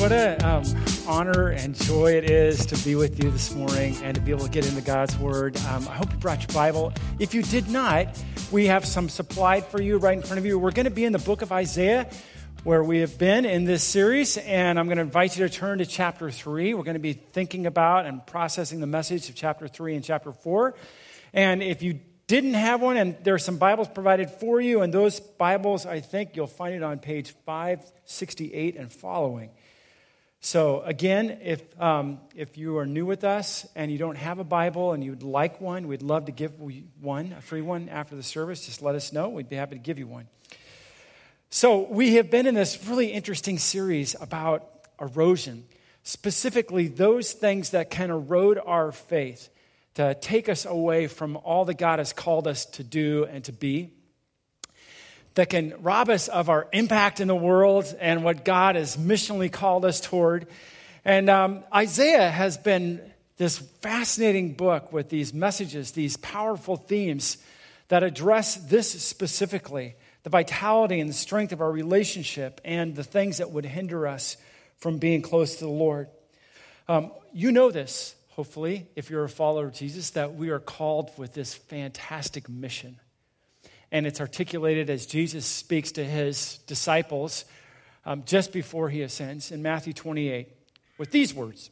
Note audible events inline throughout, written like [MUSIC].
what a um, honor and joy it is to be with you this morning and to be able to get into God's Word. Um, I hope you brought your Bible. If you did not, we have some supplied for you right in front of you. We're going to be in the book of Isaiah, where we have been in this series, and I'm going to invite you to turn to chapter three. We're going to be thinking about and processing the message of chapter three and chapter four. And if you didn't have one, and there are some Bibles provided for you, and those Bibles, I think you'll find it on page 568 and following. So, again, if, um, if you are new with us and you don't have a Bible and you'd like one, we'd love to give one, a free one after the service. Just let us know. We'd be happy to give you one. So, we have been in this really interesting series about erosion, specifically those things that can erode our faith, to take us away from all that God has called us to do and to be that can rob us of our impact in the world and what God has missionally called us toward. And um, Isaiah has been this fascinating book with these messages, these powerful themes that address this specifically the vitality and the strength of our relationship and the things that would hinder us from being close to the Lord. Um, you know this, hopefully, if you're a follower of Jesus, that we are called with this fantastic mission and it's articulated as Jesus speaks to his disciples um, just before he ascends in Matthew 28 with these words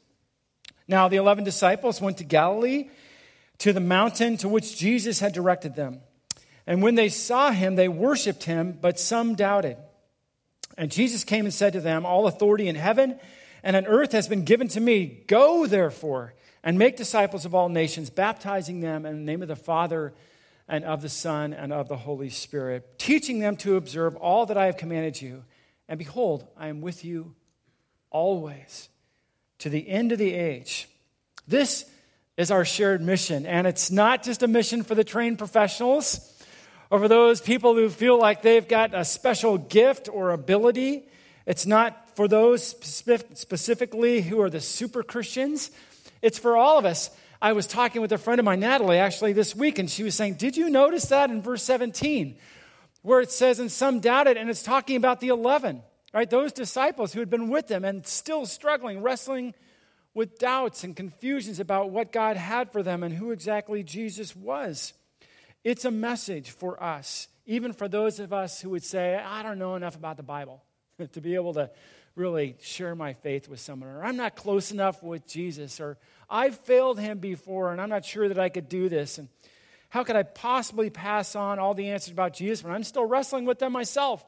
Now the 11 disciples went to Galilee to the mountain to which Jesus had directed them. And when they saw him, they worshiped him, but some doubted. And Jesus came and said to them, All authority in heaven and on earth has been given to me. Go, therefore, and make disciples of all nations, baptizing them in the name of the Father and of the Son and of the Holy Spirit, teaching them to observe all that I have commanded you. And behold, I am with you always to the end of the age. This is our shared mission, and it's not just a mission for the trained professionals or for those people who feel like they've got a special gift or ability. It's not for those specifically who are the super Christians. It's for all of us I was talking with a friend of mine, Natalie, actually this week, and she was saying, Did you notice that in verse 17, where it says, And some doubted, and it's talking about the 11, right? Those disciples who had been with them and still struggling, wrestling with doubts and confusions about what God had for them and who exactly Jesus was. It's a message for us, even for those of us who would say, I don't know enough about the Bible [LAUGHS] to be able to really share my faith with someone, or I'm not close enough with Jesus, or I've failed him before and I'm not sure that I could do this. And how could I possibly pass on all the answers about Jesus when I'm still wrestling with them myself?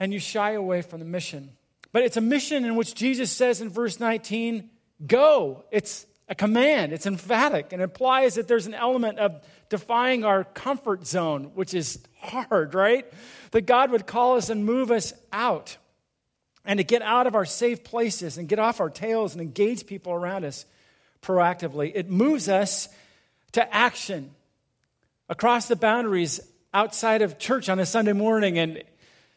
And you shy away from the mission. But it's a mission in which Jesus says in verse 19, go. It's a command, it's emphatic, and implies that there's an element of defying our comfort zone, which is hard, right? That God would call us and move us out and to get out of our safe places and get off our tails and engage people around us proactively. It moves us to action across the boundaries outside of church on a Sunday morning and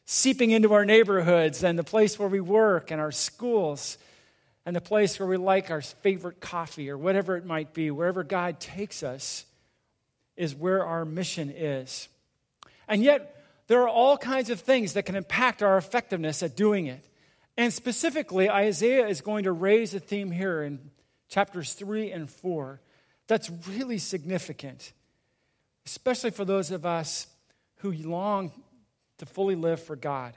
seeping into our neighborhoods and the place where we work and our schools and the place where we like our favorite coffee or whatever it might be, wherever God takes us, is where our mission is. And yet, there are all kinds of things that can impact our effectiveness at doing it. And specifically, Isaiah is going to raise a theme here in chapters 3 and 4, that's really significant, especially for those of us who long to fully live for God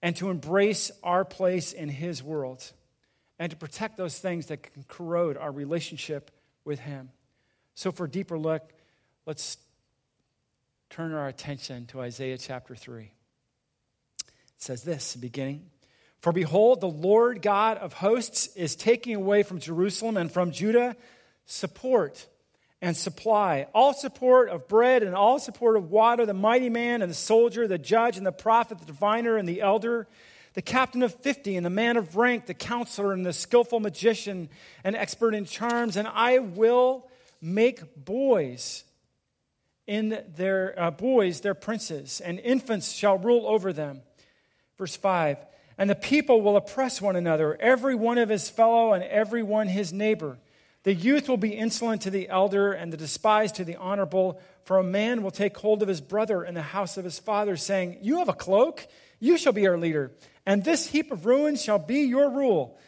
and to embrace our place in His world and to protect those things that can corrode our relationship with Him. So, for a deeper look, let's turn our attention to Isaiah chapter 3. It says this, beginning. For behold, the Lord God of hosts is taking away from Jerusalem and from Judah support and supply, all support of bread and all support of water, the mighty man and the soldier, the judge and the prophet, the diviner and the elder, the captain of fifty and the man of rank, the counselor and the skillful magician and expert in charms. And I will make boys in their uh, boys their princes, and infants shall rule over them. Verse 5 and the people will oppress one another, every one of his fellow and every one his neighbor. The youth will be insolent to the elder, and the despised to the honorable. For a man will take hold of his brother in the house of his father, saying, You have a cloak, you shall be our leader, and this heap of ruins shall be your rule.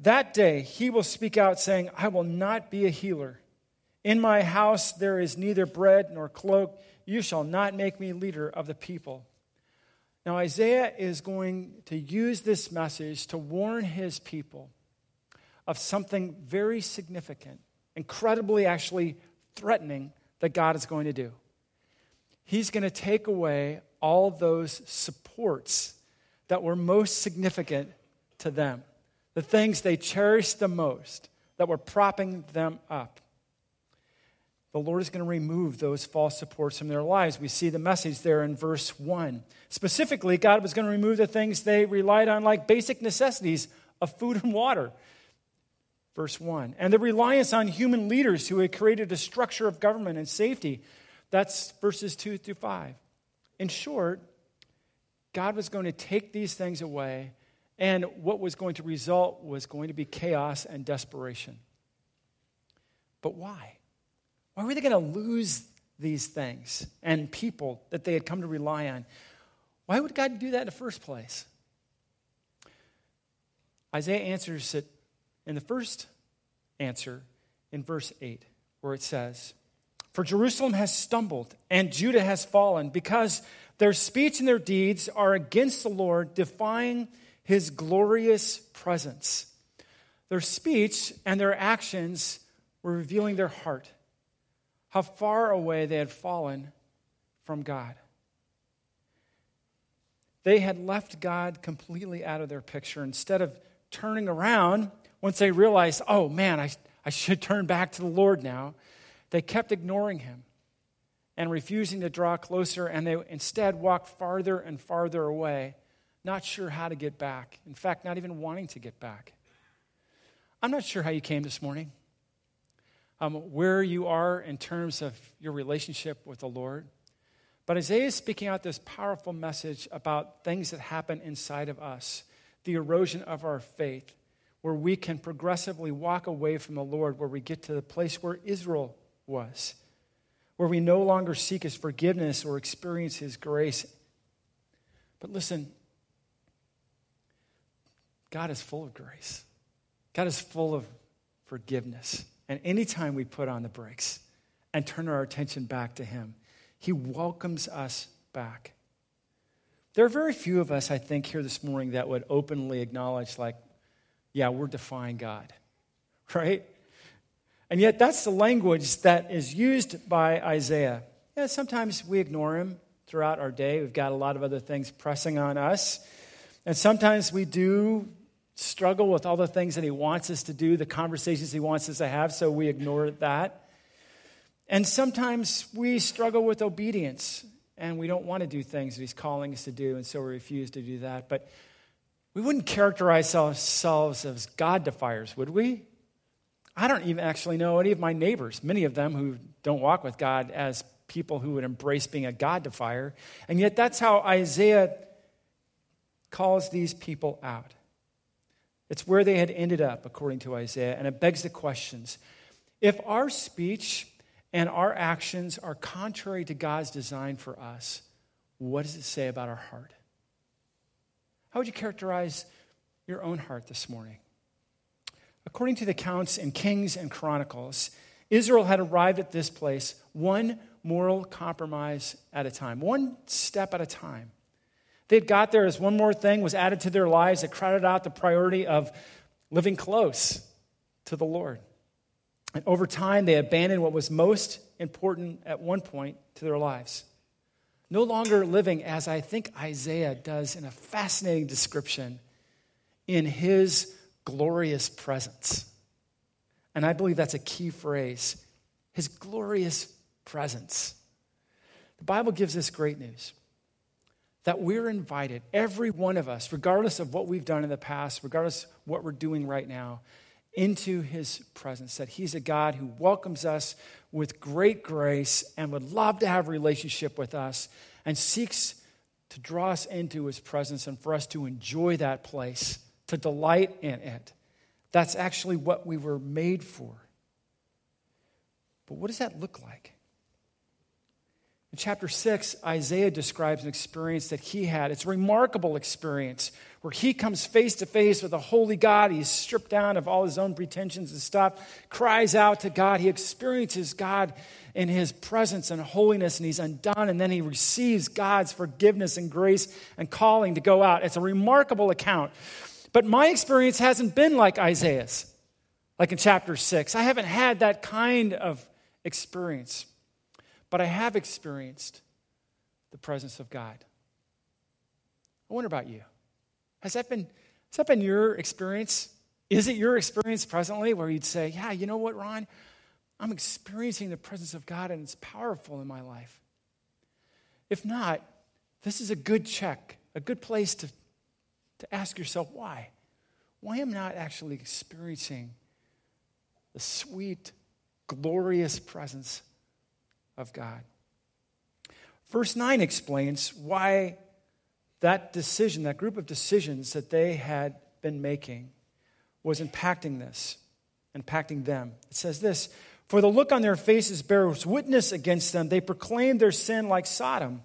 That day he will speak out, saying, I will not be a healer. In my house there is neither bread nor cloak. You shall not make me leader of the people. Now, Isaiah is going to use this message to warn his people of something very significant, incredibly actually threatening that God is going to do. He's going to take away all those supports that were most significant to them, the things they cherished the most, that were propping them up. The Lord is going to remove those false supports from their lives. We see the message there in verse 1. Specifically, God was going to remove the things they relied on, like basic necessities of food and water verse 1. And the reliance on human leaders who had created a structure of government and safety. That's verses 2 through 5. In short, God was going to take these things away, and what was going to result was going to be chaos and desperation. But why? Why were they going to lose these things and people that they had come to rely on? Why would God do that in the first place? Isaiah answers it in the first answer in verse 8, where it says, For Jerusalem has stumbled and Judah has fallen because their speech and their deeds are against the Lord, defying his glorious presence. Their speech and their actions were revealing their heart, how far away they had fallen from God. They had left God completely out of their picture. Instead of turning around once they realized, oh man, I, I should [LAUGHS] turn back to the Lord now, they kept ignoring him and refusing to draw closer, and they instead walked farther and farther away, not sure how to get back. In fact, not even wanting to get back. I'm not sure how you came this morning, um, where you are in terms of your relationship with the Lord. But Isaiah is speaking out this powerful message about things that happen inside of us, the erosion of our faith where we can progressively walk away from the Lord, where we get to the place where Israel was, where we no longer seek his forgiveness or experience his grace. But listen, God is full of grace, God is full of forgiveness. And anytime we put on the brakes and turn our attention back to him, he welcomes us back. There are very few of us, I think, here this morning that would openly acknowledge, like, yeah, we're defying God, [LAUGHS] right? And yet, that's the language that is used by Isaiah. Yeah, sometimes we ignore him throughout our day. We've got a lot of other things pressing on us. And sometimes we do struggle with all the things that he wants us to do, the conversations he wants us to have, so we ignore that. And sometimes we struggle with obedience and we don't want to do things that he's calling us to do, and so we refuse to do that. But we wouldn't characterize ourselves as God defiers, would we? I don't even actually know any of my neighbors, many of them who don't walk with God, as people who would embrace being a God defier. And yet, that's how Isaiah calls these people out. It's where they had ended up, according to Isaiah, and it begs the questions. If our speech and our actions are contrary to God's design for us, what does it say about our heart? How would you characterize your own heart this morning? According to the accounts in Kings and Chronicles, Israel had arrived at this place one moral compromise at a time, one step at a time. They got there as one more thing was added to their lives that crowded out the priority of living close to the Lord. And over time, they abandoned what was most important at one point to their lives no longer living as I think Isaiah does in a fascinating description in his glorious presence. And I believe that's a key phrase his glorious presence. The Bible gives us great news that we're invited, every one of us, regardless of what we've done in the past, regardless of what we're doing right now, into his presence. That he's a God who welcomes us with great grace and would love to have a relationship with us and seeks to draw us into his presence and for us to enjoy that place, to delight in it. That's actually what we were made for. But what does that look like? In chapter 6, Isaiah describes an experience that he had. It's a remarkable experience where he comes face to face with a holy God. He's stripped down of all his own pretensions and stuff, cries out to God. He experiences God in his presence and holiness, and he's undone. And then he receives God's forgiveness and grace and calling to go out. It's a remarkable account. But my experience hasn't been like Isaiah's, like in chapter 6. I haven't had that kind of experience but I have experienced the presence of God. I wonder about you. Has that been, has that been your experience? Is it your experience presently where you'd say, Yeah, you know what, Ron? I'm experiencing the presence of God and it's powerful in my life. If not, this is a good check, a good place to, to ask yourself why. Why am I not actually experiencing the sweet, glorious presence of God. Verse 9 explains why that decision, that group of decisions that they had been making, was impacting this, impacting them. It says this For the look on their faces bears witness against them. They proclaim their sin like Sodom.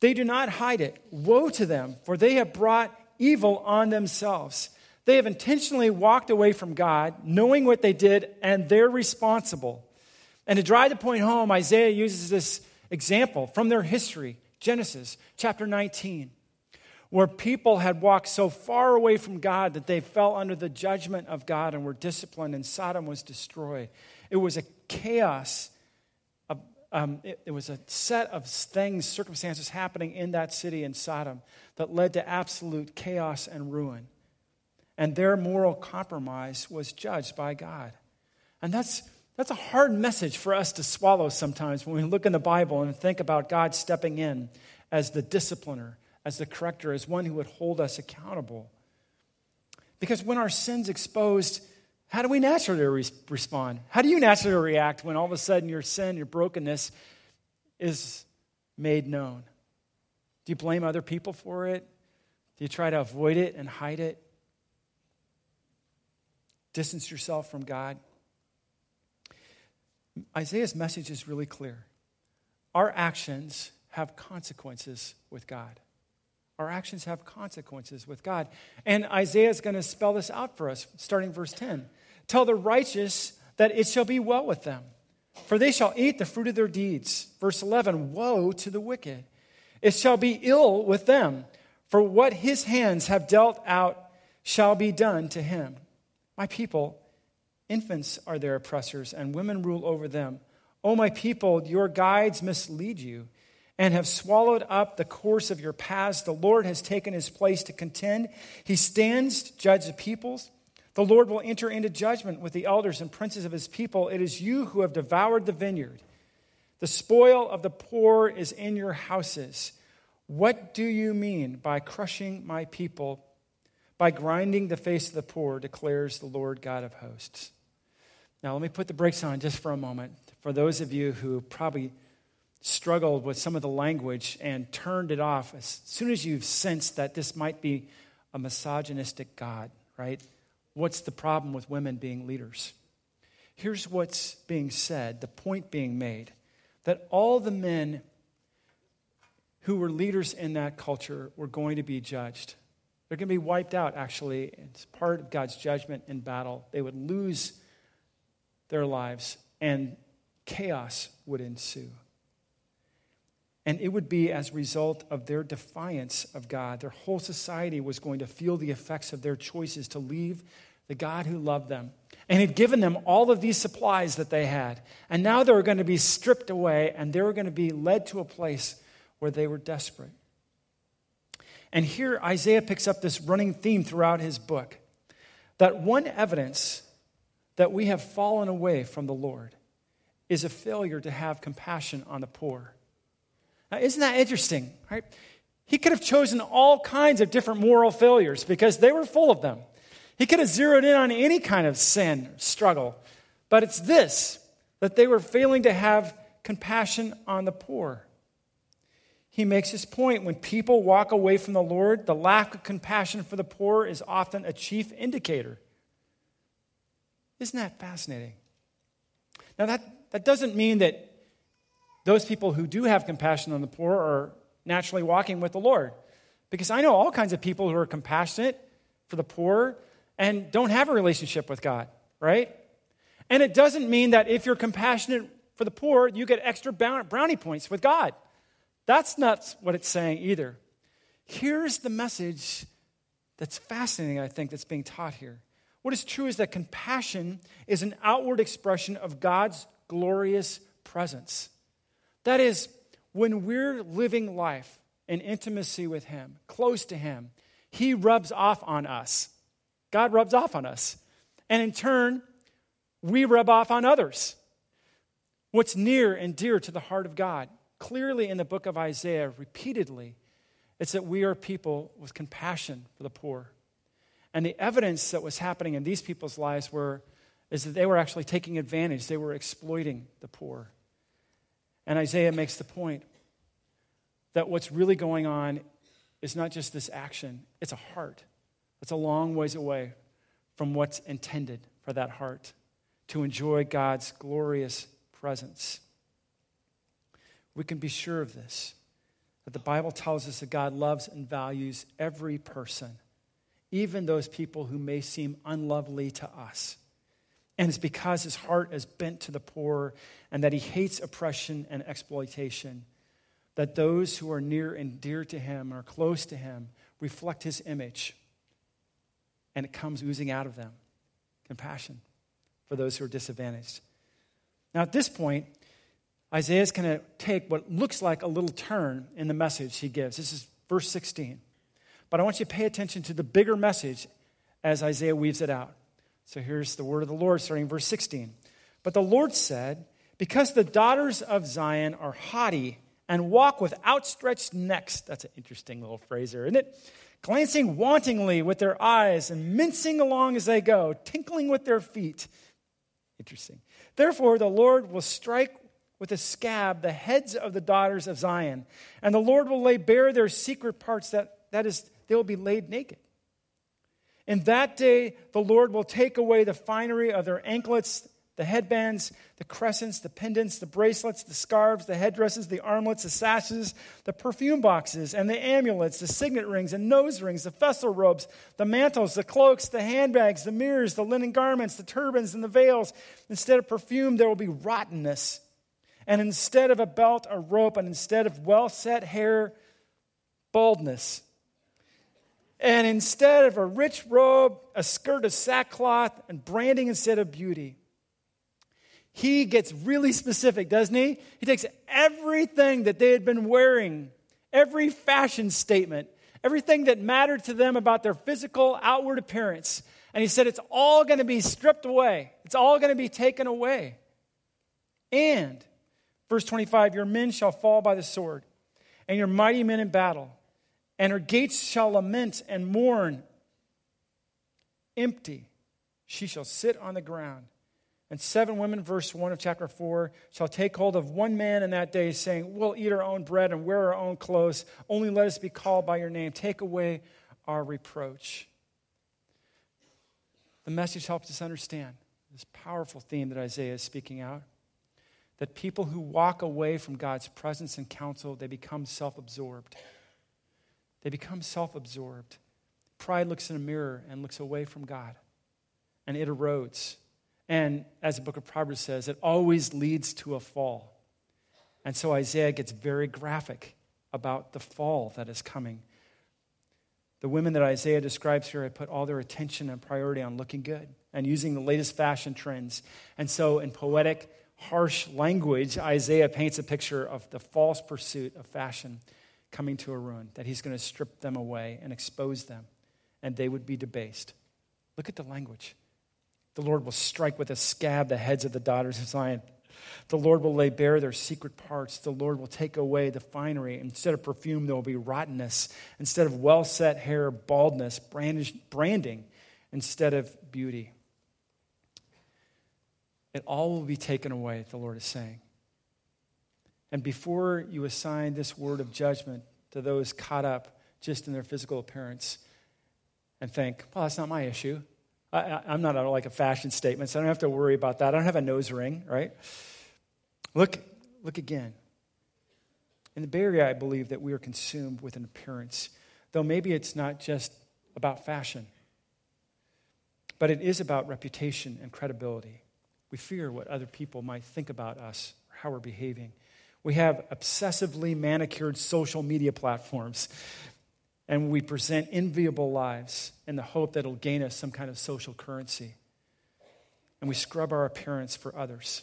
They do not hide it. Woe to them, for they have brought evil on themselves. They have intentionally walked away from God, knowing what they did, and they're responsible. And to drive the point home, Isaiah uses this example from their history, Genesis chapter 19, where people had walked so far away from God that they fell under the judgment of God and were disciplined, and Sodom was destroyed. It was a chaos. Of, um, it, it was a set of things, circumstances happening in that city in Sodom that led to absolute chaos and ruin. And their moral compromise was judged by God. And that's that's a hard message for us to swallow sometimes when we look in the Bible and think about God stepping in as the discipliner, as the corrector, as one who would hold us accountable. Because when our sin's exposed, how do we naturally re- respond? How do you naturally react when all of a sudden your sin, your brokenness is made known? Do you blame other people for it? Do you try to avoid it and hide it? Distance yourself from God? Isaiah's message is really clear. Our actions have consequences with God. Our actions have consequences with God. And Isaiah is going to spell this out for us, starting verse 10. Tell the righteous that it shall be well with them, for they shall eat the fruit of their deeds. Verse 11 Woe to the wicked! It shall be ill with them, for what his hands have dealt out shall be done to him. My people, Infants are their oppressors, and women rule over them. O my people, your guides mislead you and have swallowed up the course of your paths. The Lord has taken his place to contend. He stands to judge the peoples. The Lord will enter into judgment with the elders and princes of his people. It is you who have devoured the vineyard. The spoil of the poor is in your houses. What do you mean by crushing my people, by grinding the face of the poor, declares the Lord God of hosts? Now, let me put the brakes on just for a moment. For those of you who probably struggled with some of the language and turned it off as soon as you've sensed that this might be a misogynistic God, right? What's the problem with women being leaders? Here's what's being said, the point being made that all the men who were leaders in that culture were going to be judged. They're going to be wiped out, actually. It's part of God's judgment in battle. They would lose their lives, and chaos would ensue. And it would be as a result of their defiance of God. Their whole society was going to feel the effects of their choices to leave the God who loved them and had given them all of these supplies that they had. And now they were going to be stripped away and they were going to be led to a place where they were desperate. And here Isaiah picks up this running theme throughout his book that one evidence that we have fallen away from the Lord is a failure to have compassion on the poor. Now, isn't that interesting, right? He could have chosen all kinds of different moral failures because they were full of them. He could have zeroed in on any kind of sin, struggle. But it's this that they were failing to have compassion on the poor. He makes his point when people walk away from the Lord, the lack of compassion for the poor is often a chief indicator isn't that fascinating? Now, that, that doesn't mean that those people who do have compassion on the poor are naturally walking with the Lord. Because I know all kinds of people who are compassionate for the poor and don't have a relationship with God, right? And it doesn't mean that if you're compassionate for the poor, you get extra brownie points with God. That's not what it's saying either. Here's the message that's fascinating, I think, that's being taught here. What is true is that compassion is an outward expression of God's glorious presence. That is, when we're living life in intimacy with Him, close to Him, He rubs off on us. God rubs off on us. And in turn, we rub off on others. What's near and dear to the heart of God, clearly in the book of Isaiah, repeatedly, it's that we are people with compassion for the poor. And the evidence that was happening in these people's lives were, is that they were actually taking advantage, they were exploiting the poor. And Isaiah makes the point that what's really going on is not just this action, it's a heart. It's a long ways away from what's intended for that heart to enjoy God's glorious presence. We can be sure of this that the Bible tells us that God loves and values every person, even those people who may seem unlovely to us. And it's because his heart is bent to the poor and that he hates oppression and exploitation that those who are near and dear to him or close to him reflect his image. And it comes oozing out of them compassion for those who are disadvantaged. Now, at this point, Isaiah is going to take what looks like a little turn in the message he gives. This is verse 16. But I want you to pay attention to the bigger message as Isaiah weaves it out. So here's the word of the Lord starting verse 16. But the Lord said, Because the daughters of Zion are haughty and walk with outstretched necks. That's an interesting little phrase there, isn't it? Glancing wantingly with their eyes and mincing along as they go, tinkling with their feet. Interesting. Therefore, the Lord will strike with a scab the heads of the daughters of Zion, and the Lord will lay bare their secret parts, that, that is, they will be laid naked. In that day, the Lord will take away the finery of their anklets the headbands, the crescents, the pendants, the bracelets, the scarves, the headdresses, the armlets, the sashes, the perfume boxes, and the amulets, the signet rings and nose rings, the festal robes, the mantles, the cloaks, the handbags, the mirrors, the linen garments, the turbans, and the veils. Instead of perfume, there will be rottenness. And instead of a belt, a rope, and instead of well set hair, baldness. And instead of a rich robe, a skirt of sackcloth, and branding instead of beauty he gets really specific, doesn't he? He takes everything that they had been wearing, every fashion statement, everything that mattered to them about their physical outward appearance, and he said it's all going to be stripped away. It's all going to be taken away. And, verse 25, your men shall fall by the sword, and your mighty men in battle, and her gates shall lament and mourn. Empty, she shall sit on the ground and seven women, verse 1 of chapter 4, shall take hold of one man in that day, saying, We'll eat our own bread and wear our own clothes. Only let us be called by your name. Take away our reproach. The message helps us understand this powerful theme that Isaiah is speaking out that people who walk away from God's presence and counsel, they become self absorbed. They become self absorbed. Pride looks in a mirror and looks away from God, and it erodes. And as the book of Proverbs says, it always leads to a fall. And so Isaiah gets very graphic about the fall that is coming. The women that Isaiah describes here have put all their attention and priority on looking good and using the latest fashion trends. And so, in poetic, harsh language, Isaiah paints a picture of the false pursuit of fashion coming to a ruin, that he's going to strip them away and expose them, and they would be debased. Look at the language. The Lord will strike with a scab the heads of the daughters of Zion. The Lord will lay bare their secret parts. The Lord will take away the finery. Instead of perfume, there will be rottenness. Instead of well set hair, baldness, branding instead of beauty. It all will be taken away, the Lord is saying. And before you assign this word of judgment to those caught up just in their physical appearance and think, well, that's not my issue, I, am not like a fashion statement, so I don't have to worry about that. I don't have a nose ring, right? Look, look again. In the Bay Area, I believe that we are consumed with an appearance, though maybe it's not just about fashion, but it is about reputation and credibility. We fear what other people might think about us or how we're behaving. We have obsessively manicured social media platforms, and we present enviable lives in the hope that it'll gain us some kind of social currency. And we scrub our appearance for others.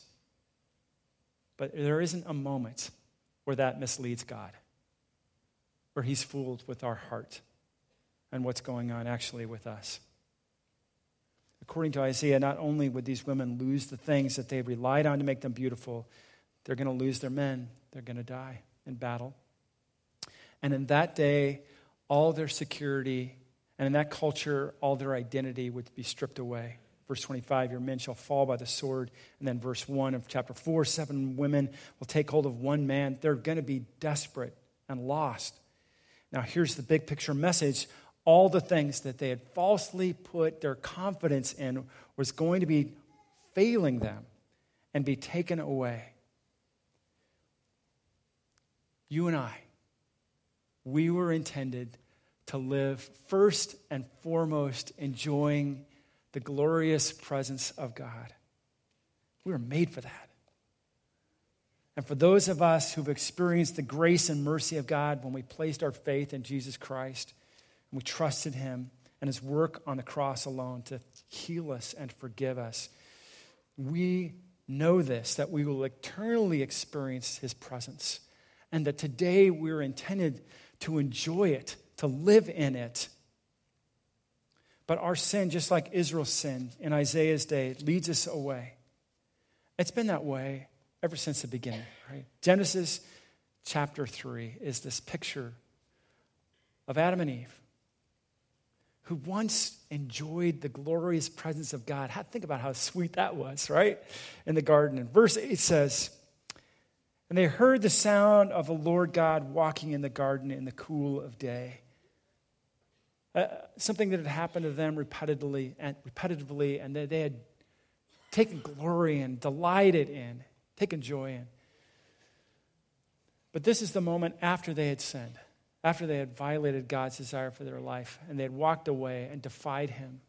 But there isn't a moment where that misleads God, where He's fooled with our heart and what's going on actually with us. According to Isaiah, not only would these women lose the things that they relied on to make them beautiful, they're going to lose their men. They're going to die in battle. And in that day, all their security, and in that culture, all their identity would be stripped away. Verse 25, your men shall fall by the sword. And then verse 1 of chapter 4, seven women will take hold of one man. They're going to be desperate and lost. Now, here's the big picture message all the things that they had falsely put their confidence in was going to be failing them and be taken away. You and I, we were intended to live first and foremost enjoying the glorious presence of God. We were made for that. And for those of us who've experienced the grace and mercy of God when we placed our faith in Jesus Christ, and we trusted him and his work on the cross alone to heal us and forgive us. We know this, that we will eternally experience his presence, and that today we're intended to enjoy it, to live in it. But our sin, just like Israel's sin in Isaiah's day, leads us away. It's been that way ever since the beginning, right? Genesis chapter 3 is this picture of Adam and Eve who once enjoyed the glorious presence of God. Think about how sweet that was, right? In the garden. And verse 8 says, And they heard the sound of the Lord God walking in the garden in the cool of day. Uh, something that had happened to them repetitively and repetitively, and that they had taken glory and delighted in, taken joy in. But this is the moment after they had sinned after they had violated God's desire for their life and they had walked away and defied him.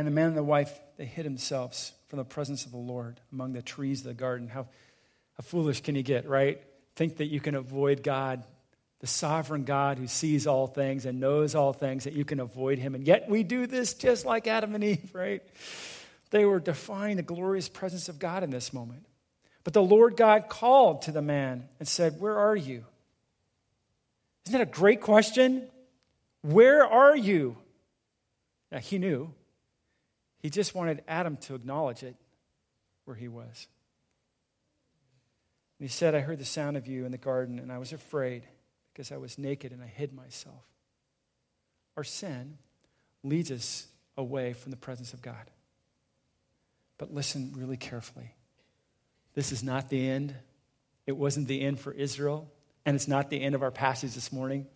And the man and the wife, they hid themselves from the presence of the Lord among the trees of the garden. How, how foolish can you get, right? Think that you can avoid God, the sovereign God who sees all things and knows all things, that you can avoid him. And yet we do this just like Adam and Eve, right? They were defying the glorious presence of God in this moment. But the Lord God called to the man and said, Where are you? Isn't that a great question? Where are you? Now, he knew. He just wanted Adam to acknowledge it where he was. And he said, I heard the sound of you in the garden, and I was afraid because I was naked and I hid myself. Our sin leads us away from the presence of God. But listen really carefully. This is not the end. It wasn't the end for Israel, and it's not the end of our passage this morning.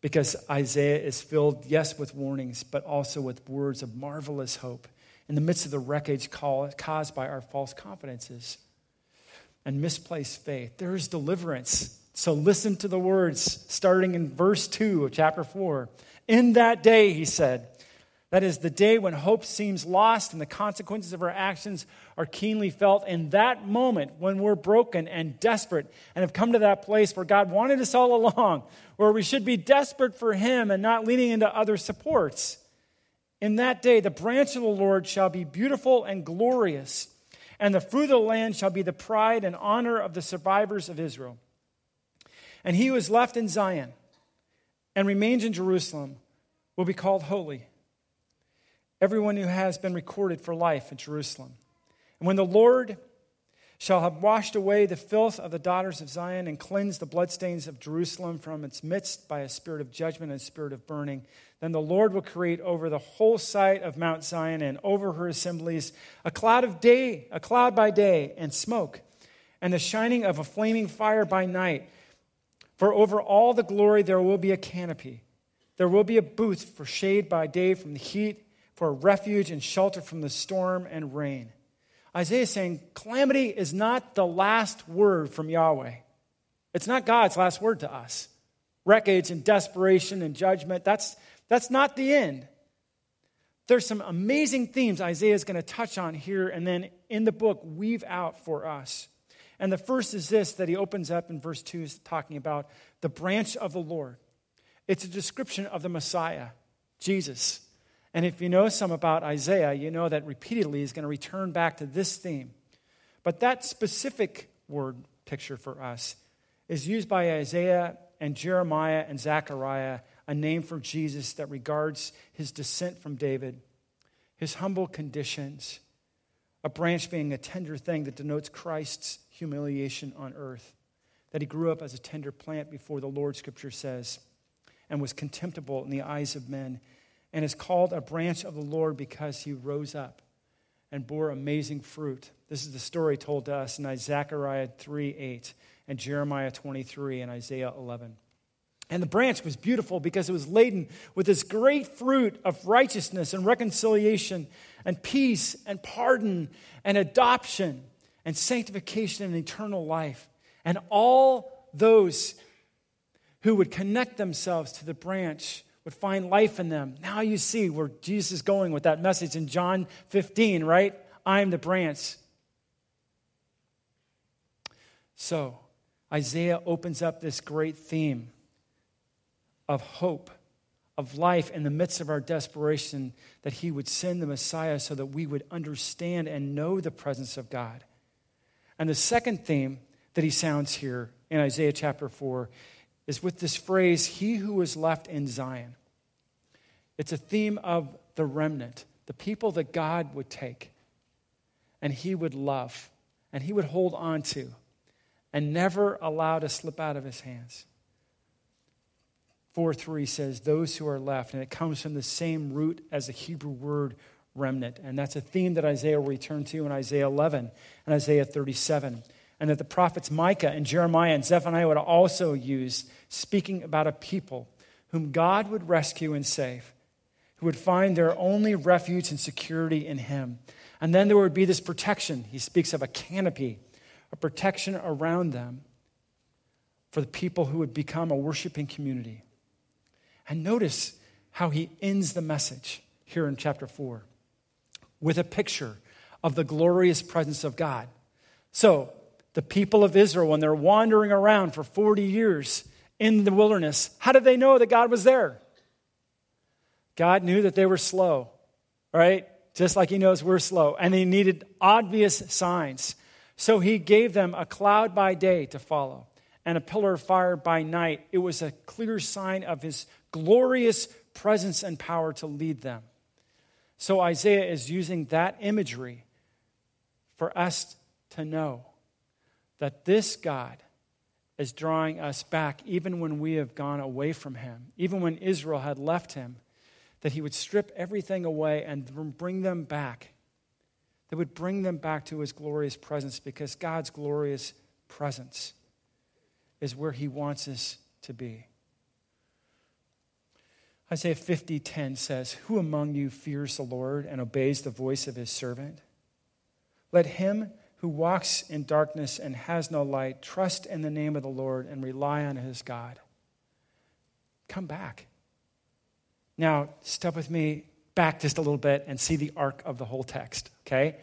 Because Isaiah is filled, yes, with warnings, but also with words of marvelous hope in the midst of the wreckage caused by our false confidences and misplaced faith. There is deliverance. So listen to the words starting in verse 2 of chapter 4. In that day, he said, that is the day when hope seems lost and the consequences of our actions are keenly felt. In that moment, when we're broken and desperate and have come to that place where God wanted us all [LAUGHS] along, where we should be desperate for Him and not leaning into other supports. In that day, the branch of the Lord shall be beautiful and glorious, and the fruit of the land shall be the pride and honor of the survivors of Israel. And he who is left in Zion and remains in Jerusalem will be called holy everyone who has been recorded for life in Jerusalem. And when the Lord shall have washed away the filth of the daughters of Zion and cleansed the bloodstains of Jerusalem from its midst by a spirit of judgment and spirit of burning, then the Lord will create over the whole site of Mount Zion and over her assemblies a cloud of day, a cloud by day, and smoke, and the shining of a flaming fire by night. For over all the glory there will be a canopy There will be a booth for shade by day from the heat, for refuge and shelter from the storm and rain. Isaiah is saying calamity is not the last word from Yahweh. It's not God's last word to us. Wreckage and desperation and judgment, that's, that's not the end. There's some amazing themes Isaiah is going to touch on here and then in the book weave out for us. And the first is this that he opens up in verse 2 is talking about the branch of the Lord. It's a description of the Messiah, Jesus. And if you know some about Isaiah, you know that repeatedly he's going to return back to this theme. But that specific word picture for us is used by Isaiah and Jeremiah and Zechariah, a name for Jesus that regards his descent from David, his humble conditions, a branch being a tender thing that denotes Christ's humiliation on earth, that he grew up as a tender plant before the Lord, scripture says, and was contemptible in the eyes of men, and is called a branch of the Lord because he rose up and bore amazing fruit. This is the story told to us in Zechariah 3 8 and Jeremiah 23 and Isaiah 11. And the branch was beautiful because it was laden with this great fruit of righteousness and reconciliation and peace and pardon and adoption and sanctification and eternal life. And all those who would connect themselves to the branch would find life in them. Now you see where Jesus is going with that message in John 15, right? I'm the branch. So, Isaiah opens up this great theme of hope, of life in the midst of our desperation, that he would send the Messiah so that we would understand and know the presence of God. And the second theme that he sounds here in Isaiah chapter 4 is with this phrase, He who is left in Zion. It's a theme of the remnant, the people that God would take and he would love and he would hold on to and never allow to slip out of his hands. 4 3 says, Those who are left, and it comes from the same root as the Hebrew word remnant. And that's a theme that Isaiah will return to in Isaiah 11 and Isaiah 37. And that the prophets Micah and Jeremiah and Zephaniah would also use, speaking about a people whom God would rescue and save, who would find their only refuge and security in Him. And then there would be this protection. He speaks of a canopy, a protection around them for the people who would become a worshiping community. And notice how he ends the message here in chapter 4 with a picture of the glorious presence of God. So, the people of Israel, when they're wandering around for 40 years in the wilderness, how did they know that God was there? God knew that they were slow, right? Just like He knows we're slow. And they needed obvious signs. So He gave them a cloud by day to follow and a pillar of fire by night. It was a clear sign of His glorious presence and power to lead them. So Isaiah is using that imagery for us to know that this God is drawing us back, even when we have gone away from him, even when Israel had left him, that he would strip everything away and bring them back. That would bring them back to his glorious presence because God's glorious presence is where he wants us to be. Isaiah 50:10 says, "Who among you fears the Lord and obeys the voice of his servant? Let him who walks in darkness and has no light trust in the name of the Lord and rely on his God." Come back. Now, step with me back just a little bit and see the arc of the whole text, okay?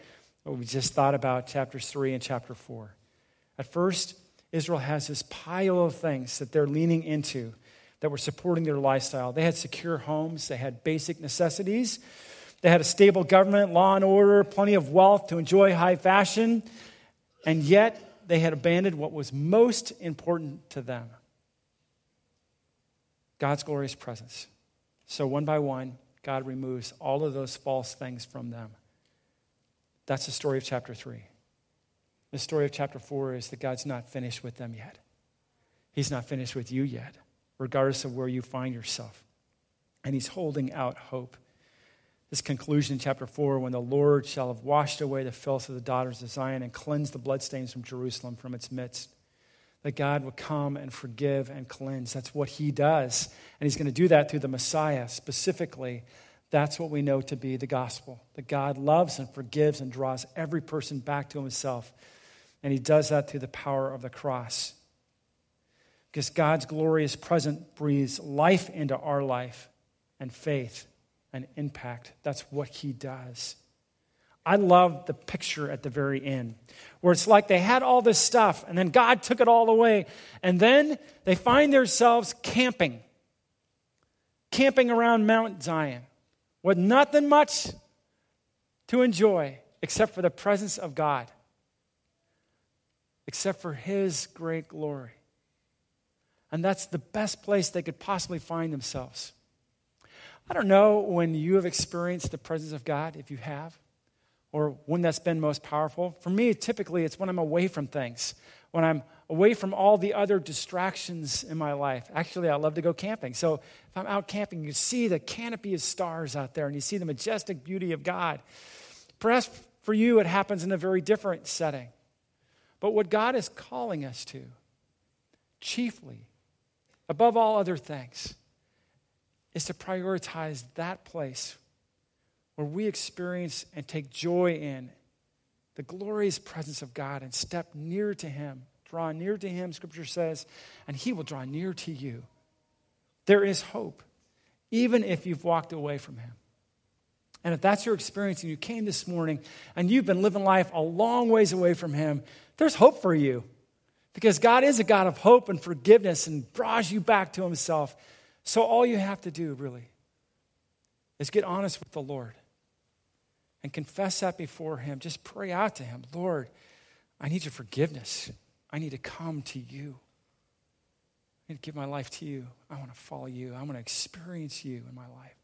What we just thought about chapters 3 and chapter 4. At first, Israel has this pile of things that they're leaning into that were supporting their lifestyle. They had secure homes, they had basic necessities, they had a stable government, law and order, plenty of wealth to enjoy high fashion, and yet they had abandoned what was most important to them God's glorious presence. So, one by one, God removes all of those false things from them. That's the story of chapter 3. The story of chapter 4 is that God's not finished with them yet. He's not finished with you yet regardless of where you find yourself. And he's holding out hope. This conclusion in chapter 4 when the Lord shall have washed away the filth of the daughters of Zion and cleansed the bloodstains from Jerusalem from its midst. That God would come and forgive and cleanse. That's what he does. And he's going to do that through the Messiah specifically. That's what we know to be the gospel that God loves and forgives and draws every person back to himself. And he does that through the power of the cross. Because God's glorious presence breathes life into our life and faith and impact. That's what he does. I love the picture at the very end where it's like they had all this stuff and then God took it all away. And then they find themselves camping, camping around Mount Zion with nothing much to enjoy except for the presence of God, except for His great glory. And that's the best place they could possibly find themselves. I don't know when you have experienced the presence of God, if you have or when that's been most powerful. For me, typically, it's when I'm away from things, when I'm away from all the other distractions in my life. Actually, I love to go camping. So if I'm out camping, you see the canopy of stars out there and you see the majestic beauty of God. Perhaps for you, it happens in a very different setting. But what God is calling us to, chiefly, above all other things, is to prioritize that place where we experience and take joy in the glorious presence of God and step near to Him. Draw near to Him, Scripture says, and He will draw near to you. There is hope, even if you've walked away from Him. And if that's your experience and you came this morning and you've been living life a long ways away from Him, there's hope for you. Because God is a God of hope and forgiveness and draws you back to Himself. So all you have to do, really, is get honest with the Lord and confess that before Him. Just pray out to Him Lord, I need your forgiveness. I need to come to you. I need to give my life to you. I want to follow you. I want to experience you in my life.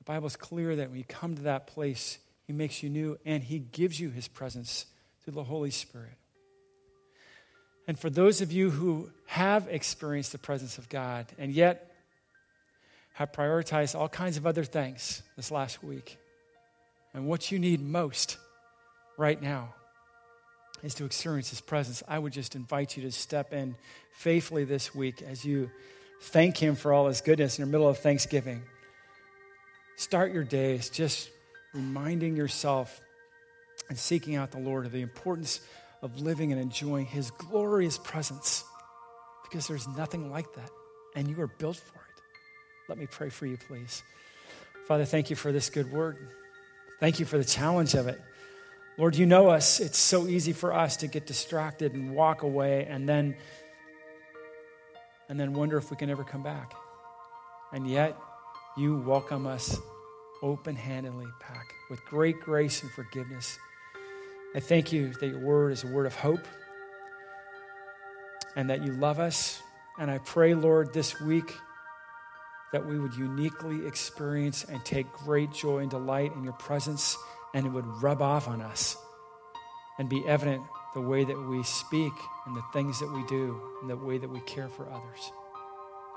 The Bible is clear that when you come to that place, He makes you new and He gives you His presence through the Holy Spirit. And for those of you who have experienced the presence of God and yet have prioritized all kinds of other things this last week. And what you need most right now is to experience His presence. I would just invite you to step in faithfully this week as you thank Him for all His goodness in the middle of Thanksgiving. Start your days just reminding yourself and seeking out the Lord of the importance of living and enjoying His glorious presence because there's nothing like that, and you are built for it. Let me pray for you, please. Father, thank you for this good word. Thank you for the challenge of it. Lord, you know us. It's so easy for us to get distracted and walk away and then and then wonder if we can ever come back. And yet, you welcome us open-handedly back with great grace and forgiveness. I thank you that your word is a word of hope and that you love us. And I pray, Lord, this week that we would uniquely experience and take great joy and delight in your presence, and it would rub off on us and be evident the way that we speak and the things that we do and the way that we care for others.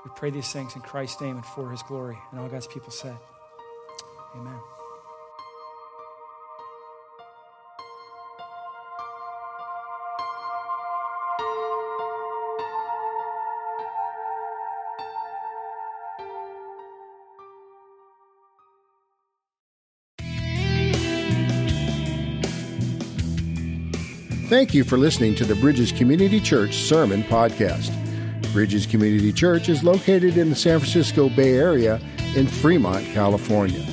We pray these things in Christ's name and for his glory. And all God's people said, Amen. Thank you for listening to the Bridges Community Church Sermon Podcast. Bridges Community Church is located in the San Francisco Bay Area in Fremont, California.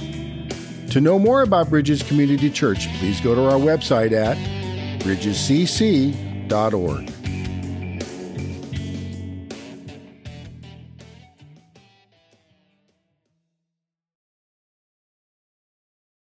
To know more about Bridges Community Church, please go to our website at bridgescc.org.